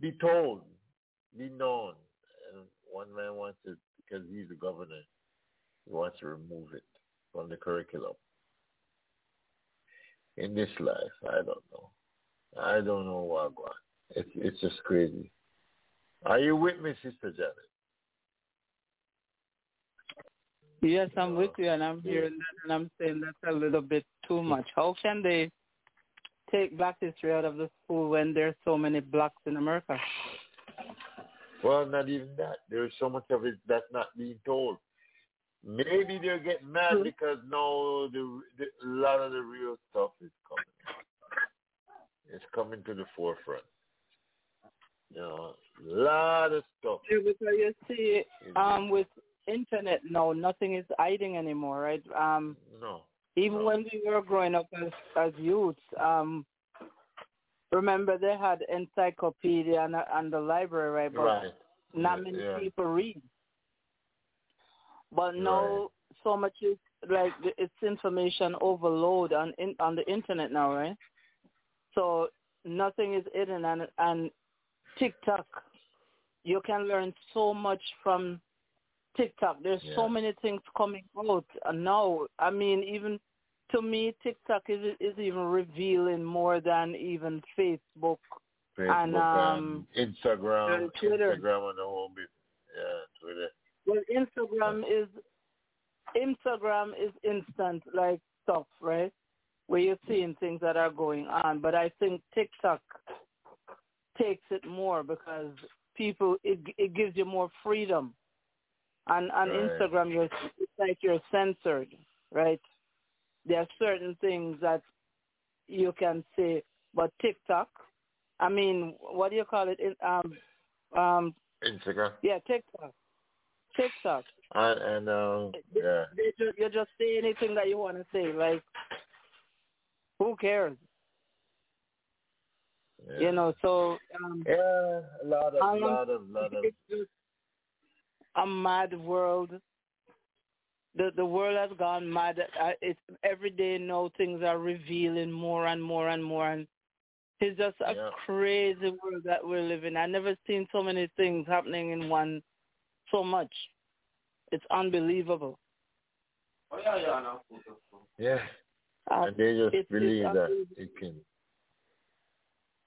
be told, be known. And one man wants it because he's the governor, he wants to remove it from the curriculum. In this life, I don't know. I don't know what going. It's it's just crazy. Are you with me, Sister Janet? Yes, I'm with you, and I'm hearing that, and I'm saying that's a little bit too much. How can they take black history out of the school when there's so many blacks in America? Well, not even that. There's so much of it that's not being told. Maybe they're getting mad mm-hmm. because now the, the, a lot of the real stuff is coming. It's coming to the forefront. You know, a lot of stuff. Yeah, because you see, um, with internet now, nothing is hiding anymore, right? Um, no. Even no. when we were growing up as as youths, um, remember they had encyclopedia and, and the library, right? But right. not many yeah. people read. But now right. so much is like it's information overload on in, on the internet now, right? So nothing is hidden, and and TikTok, you can learn so much from TikTok. There's yeah. so many things coming out now. I mean, even to me, TikTok is is even revealing more than even Facebook, Facebook and um, Instagram, and Twitter. Instagram and the whole bit. Yeah, Twitter. Well, Instagram is Instagram is instant like stuff, right? Where you're seeing things that are going on. But I think TikTok takes it more because people it it gives you more freedom. On on right. Instagram, you're it's like you're censored, right? There are certain things that you can say, but TikTok, I mean, what do you call it? Um, um, Instagram. Yeah, TikTok. TikTok. And, and uh, yeah. They just, you just say anything that you want to say. Like, who cares? Yeah. You know, so um, yeah, a lot of, um, lot of, lot of. A mad world. The the world has gone mad. It's every day now things are revealing more and more and more, and it's just a yeah. crazy world that we're living. I never seen so many things happening in one, so much. It's unbelievable. Oh yeah, yeah, no. yeah, yeah, no. Yeah. And they just believe that it can.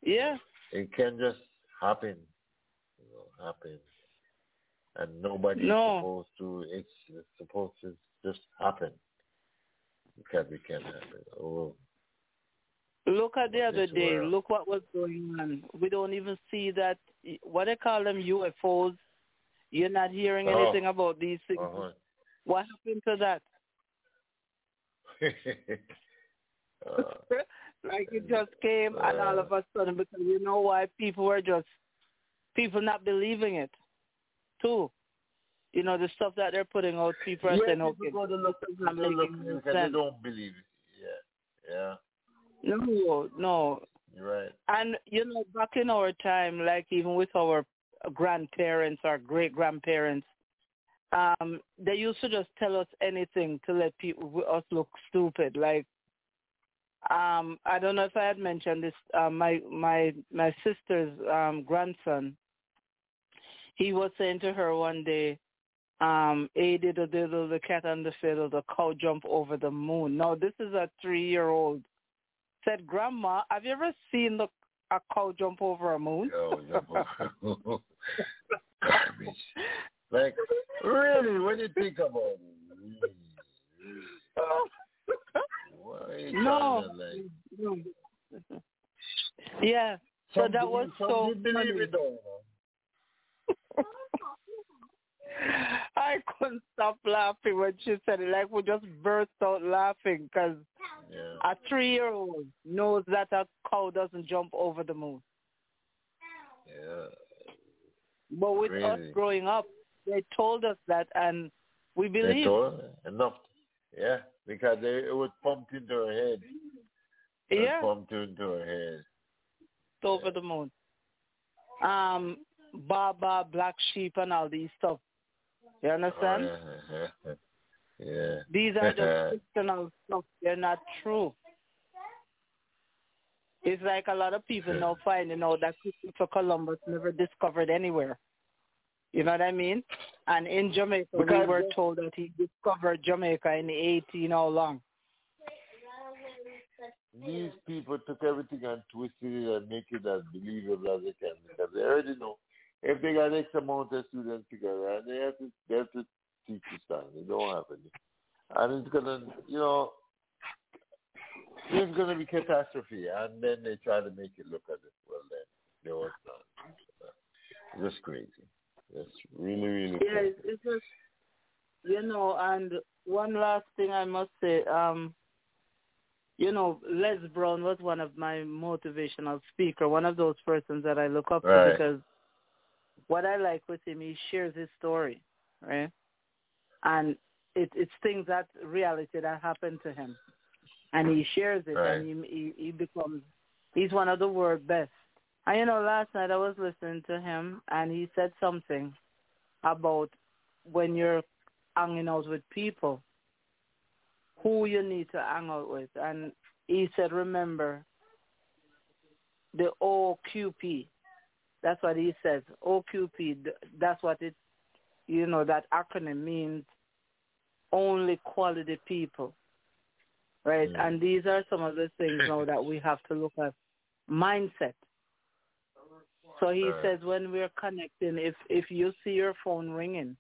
Yeah. It can just happen. You know, happen. And nobody's no. supposed to. It's, it's supposed to just happen. Because it can happen. Oh. Look at the other day. World. Look what was going on. We don't even see that. What they call them UFOs. You're not hearing oh. anything about these things. Uh-huh. What happened to that? [LAUGHS] uh, like it just came uh, and all of a sudden because you know why people were just people not believing it too. You know the stuff that they're putting out. People are yeah, saying, "Okay, people go to look, not go look, sense. they don't believe it." Yeah, yeah. No, no. You're right. And you know, back in our time, like even with our grandparents, our great grandparents, um, they used to just tell us anything to let people us look stupid. Like, um, I don't know if I had mentioned this. Uh, my my my sister's um, grandson, he was saying to her one day, um, A did a diddle, the cat and the fiddle, the cow jump over the moon. Now this is a three-year-old. Said, Grandma, have you ever seen the a cow jump over a moon? Yo, jump [LAUGHS] over. [LAUGHS] Garbage. Like, really, when you think about it, really, really, what are you No. trying to, like, Yeah. So some that people- was some so funny. [LAUGHS] I couldn't stop laughing when she said it. Like we just burst out laughing because Yeah. a three-year-old knows that a cow doesn't jump over the moon. Yeah. But with us growing up, they told us that, and we They believe told her enough. Yeah, because they, it was pumped into her head. It was Yeah, pumped into her head. it's over the moon. Um, Baba, Black Sheep, and all these stuff. You understand? Oh, yeah, yeah. yeah. These are just [LAUGHS] fictional stuff. They're not true. It's like a lot of people now finding out that Christopher Columbus never discovered anywhere. You know what I mean? And in Jamaica, we were told that he discovered Jamaica in the 18 how long. These people took everything and twisted it and make it as believable as they can because they already know if they got X amount of students together and they have to they have to teach this time. They don't have any. And it's gonna you know there's gonna be catastrophe and then they try to make it look as if well then there was not. Just crazy. That's really, really Yeah, crazy. it's just, you know, and one last thing I must say, um, you know, Les Brown was one of my motivational speaker, one of those persons that I look up Right. to because what I like with him, he shares his story, right? And it, it's things that reality that happened to him, and he shares it, Right. and he, he he becomes he's one of the world best. And you know, last night I was listening to him, and he said something about when you're hanging out with people, who you need to hang out with. And he said, remember the OQP. That's what he says. OQP, that's what it, you know, that acronym means only quality people. Right? Mm. And these are some of the things now that we have to look at. Mindset. So he Right. says when we're connecting, if if you see your phone ringing,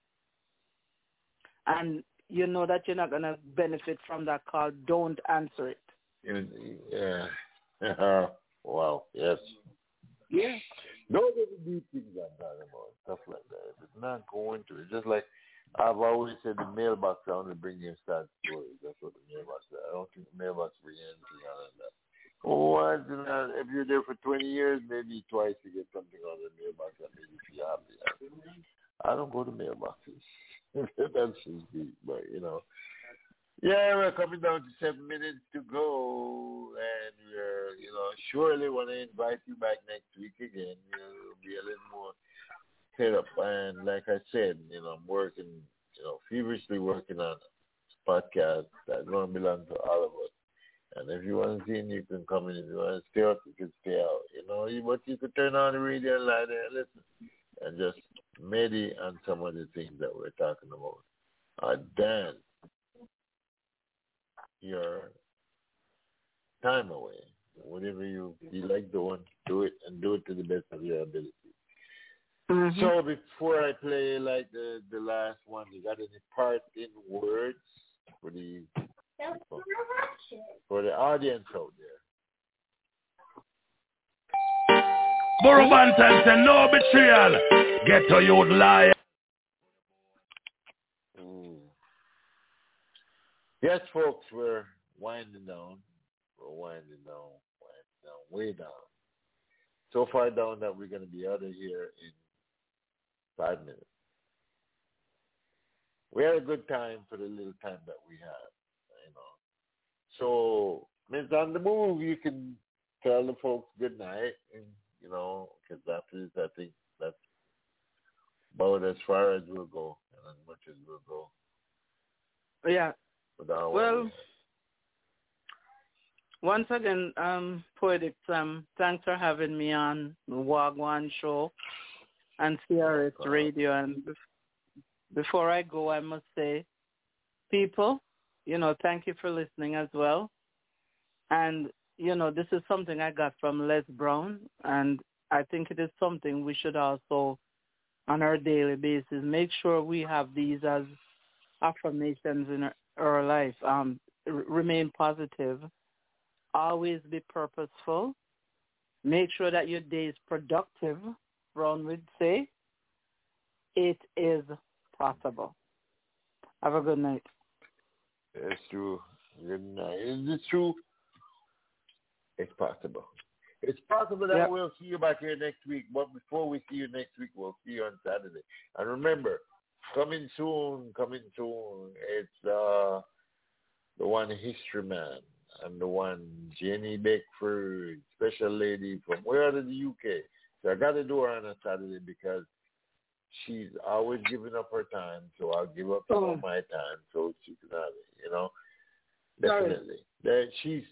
and you know that you're not gonna benefit from that call, don't answer it. Yeah. [LAUGHS] wow. Yes. Yeah. Those are the deep things I'm talking about. Stuff like that. If it's not going to it's just like I've always said, the mailbox I only bring you sad stories. That's what the mailbox is. I don't think the mailbox bring anything out of that. Or if you're there for 20 years, maybe twice you get something out of the mailbox that made you feel happy. I don't go to mailboxes. [LAUGHS] That's just deep, but you know. Yeah, we're coming down to seven minutes to go, and we're, you know, surely want to invite you back next week again. We'll be a little more set up, and like I said, you know, I'm working, you know, feverishly working on a podcast that's going to belong to all of us. And if you want to see, you can come in. If you want to stay up, you can stay out. You know, you, but you could turn on the radio and lie there and listen, and just meditate on some of the things that we're talking about. Uh, Dan, your time away. Whatever you, you like doing, do it and do it to the best of your ability. Mhm. So before I play like the the last one, you got any parting words for the for the audience out there? Burro Banton say no betrayal. Get to you liar. Ooh. Yes, folks, we're winding down. We're winding down, winding down, way down. So far down that we're going to be out of here in five minutes. We had a good time for the little time that we had, you know. So, Miss on the move, you can tell the folks good night, and you know, because after this, I think that's about as far as we'll go, and as much as we'll go. Yeah. Without Well, once again, um, Poetic Sam, thanks for having me on the Wha A Gwaan show. and CRS Radio. And before I go, I must say, people, you know, thank you for listening as well. And, you know, this is something I got from Les Brown, and I think it is something we should also, on our daily basis, make sure we have these as affirmations in our, our life. Um, remain positive. Always be purposeful. Make sure that your day is productive. Brown would say, it is possible. Have a good night. It's true. Good night. Is it true? It's possible. It's possible that Yep. we'll see you back here next week. But before we see you next week, we'll see you on Saturday. And remember, coming soon, coming soon. It's uh the one History Man and the one Jenny Beckford, special lady from where out of the UK. So I got to do her on a Saturday because she's always giving up her time. So I'll give up some Oh. of my time so she can have it. You know, Sorry. definitely. That she's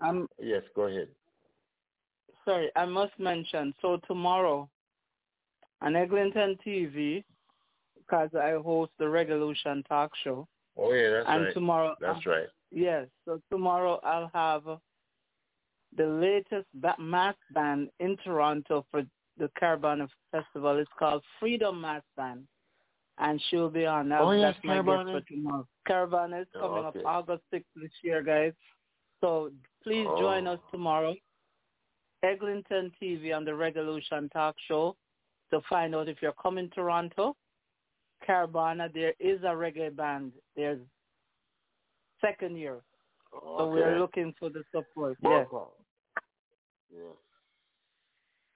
I'm yes. Go ahead. sorry, I must mention. So tomorrow on Eglinton TV, because I host the Revolution Talk Show, Oh yeah, that's and right. tomorrow, uh, That's right. yes. So tomorrow I'll have the latest mas band in Toronto for the Caribana Festival. It's called Freedom Mas Band, and she'll be on. That, Oh, yes, that's my guest for tomorrow. Caribana is Oh, coming okay. up August 6th this year, guys. So please join Oh. us tomorrow. Eglinton TV on the Revolution Talk Show to find out if you're coming to Toronto. Caribana, there is a reggae band. There's second year. So Okay. we're looking for the support. Yes. Yeah.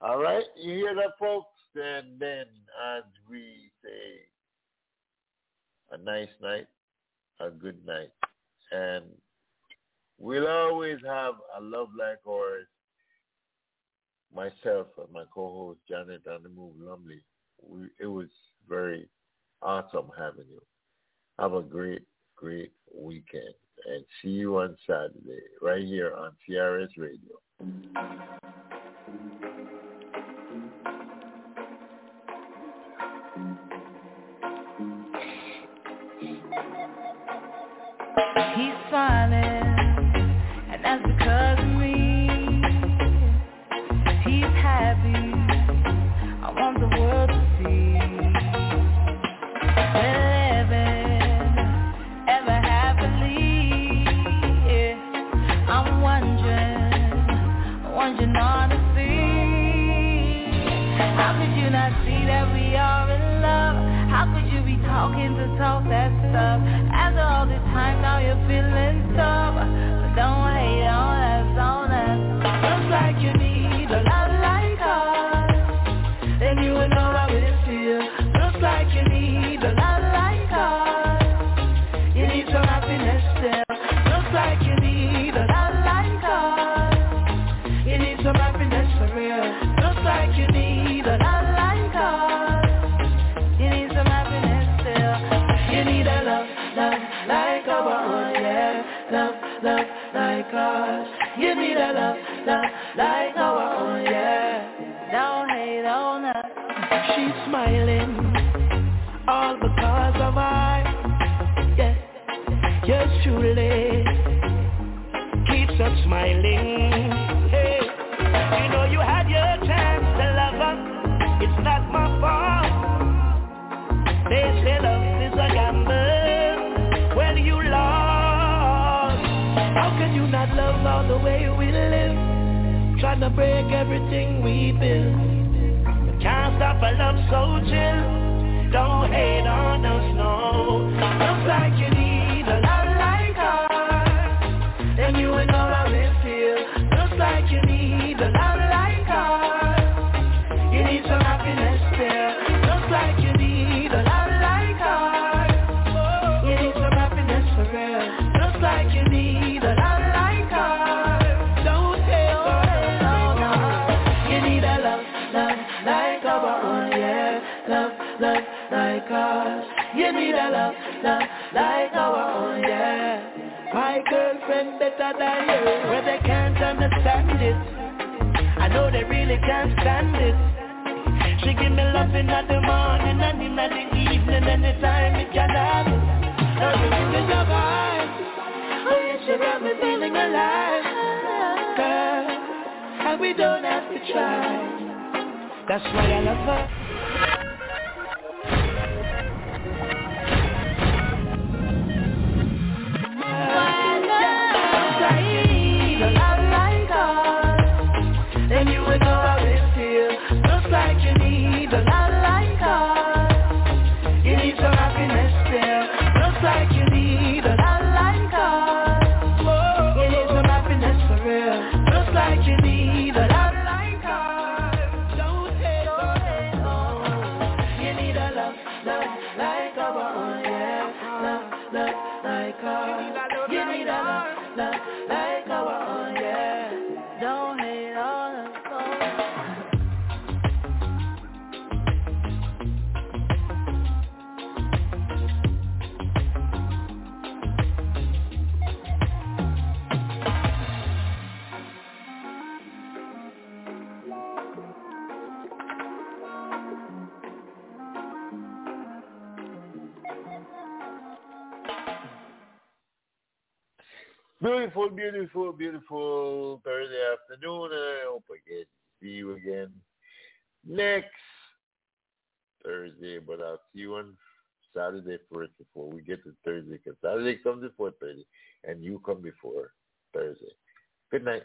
All right, you hear that, folks? And then, as we say, a nice night, a good night, and we'll always have a love like ours. Myself and my co-host Janet and the Move Lumley. We, it was very awesome having you. Have a great, great weekend, and see you on Saturday right here on TRS Radio. He's smiling, talk truly keeps us smiling. Hey, you know you had your chance to love her. It's not my fault. They say love is a gamble. Well, you lost. How can you not love all the way we live? Trying to break everything we build. Can't stop a love so chill. Don't hate on us, no. Looks like you need girlfriend better than you, where they can't understand it. I know they really can't stand it. She give me love in the morning and in the evening, anytime it can happen. Everything is alright. Oh yeah, she got me feeling alive, girl. And we don't have to try. That's why I love her. Beautiful, beautiful, beautiful Thursday afternoon. I hope I get to see you again next Thursday, but I'll see you on Saturday first before we get to Thursday, because Saturday comes before Thursday, and you come before Thursday. Good night.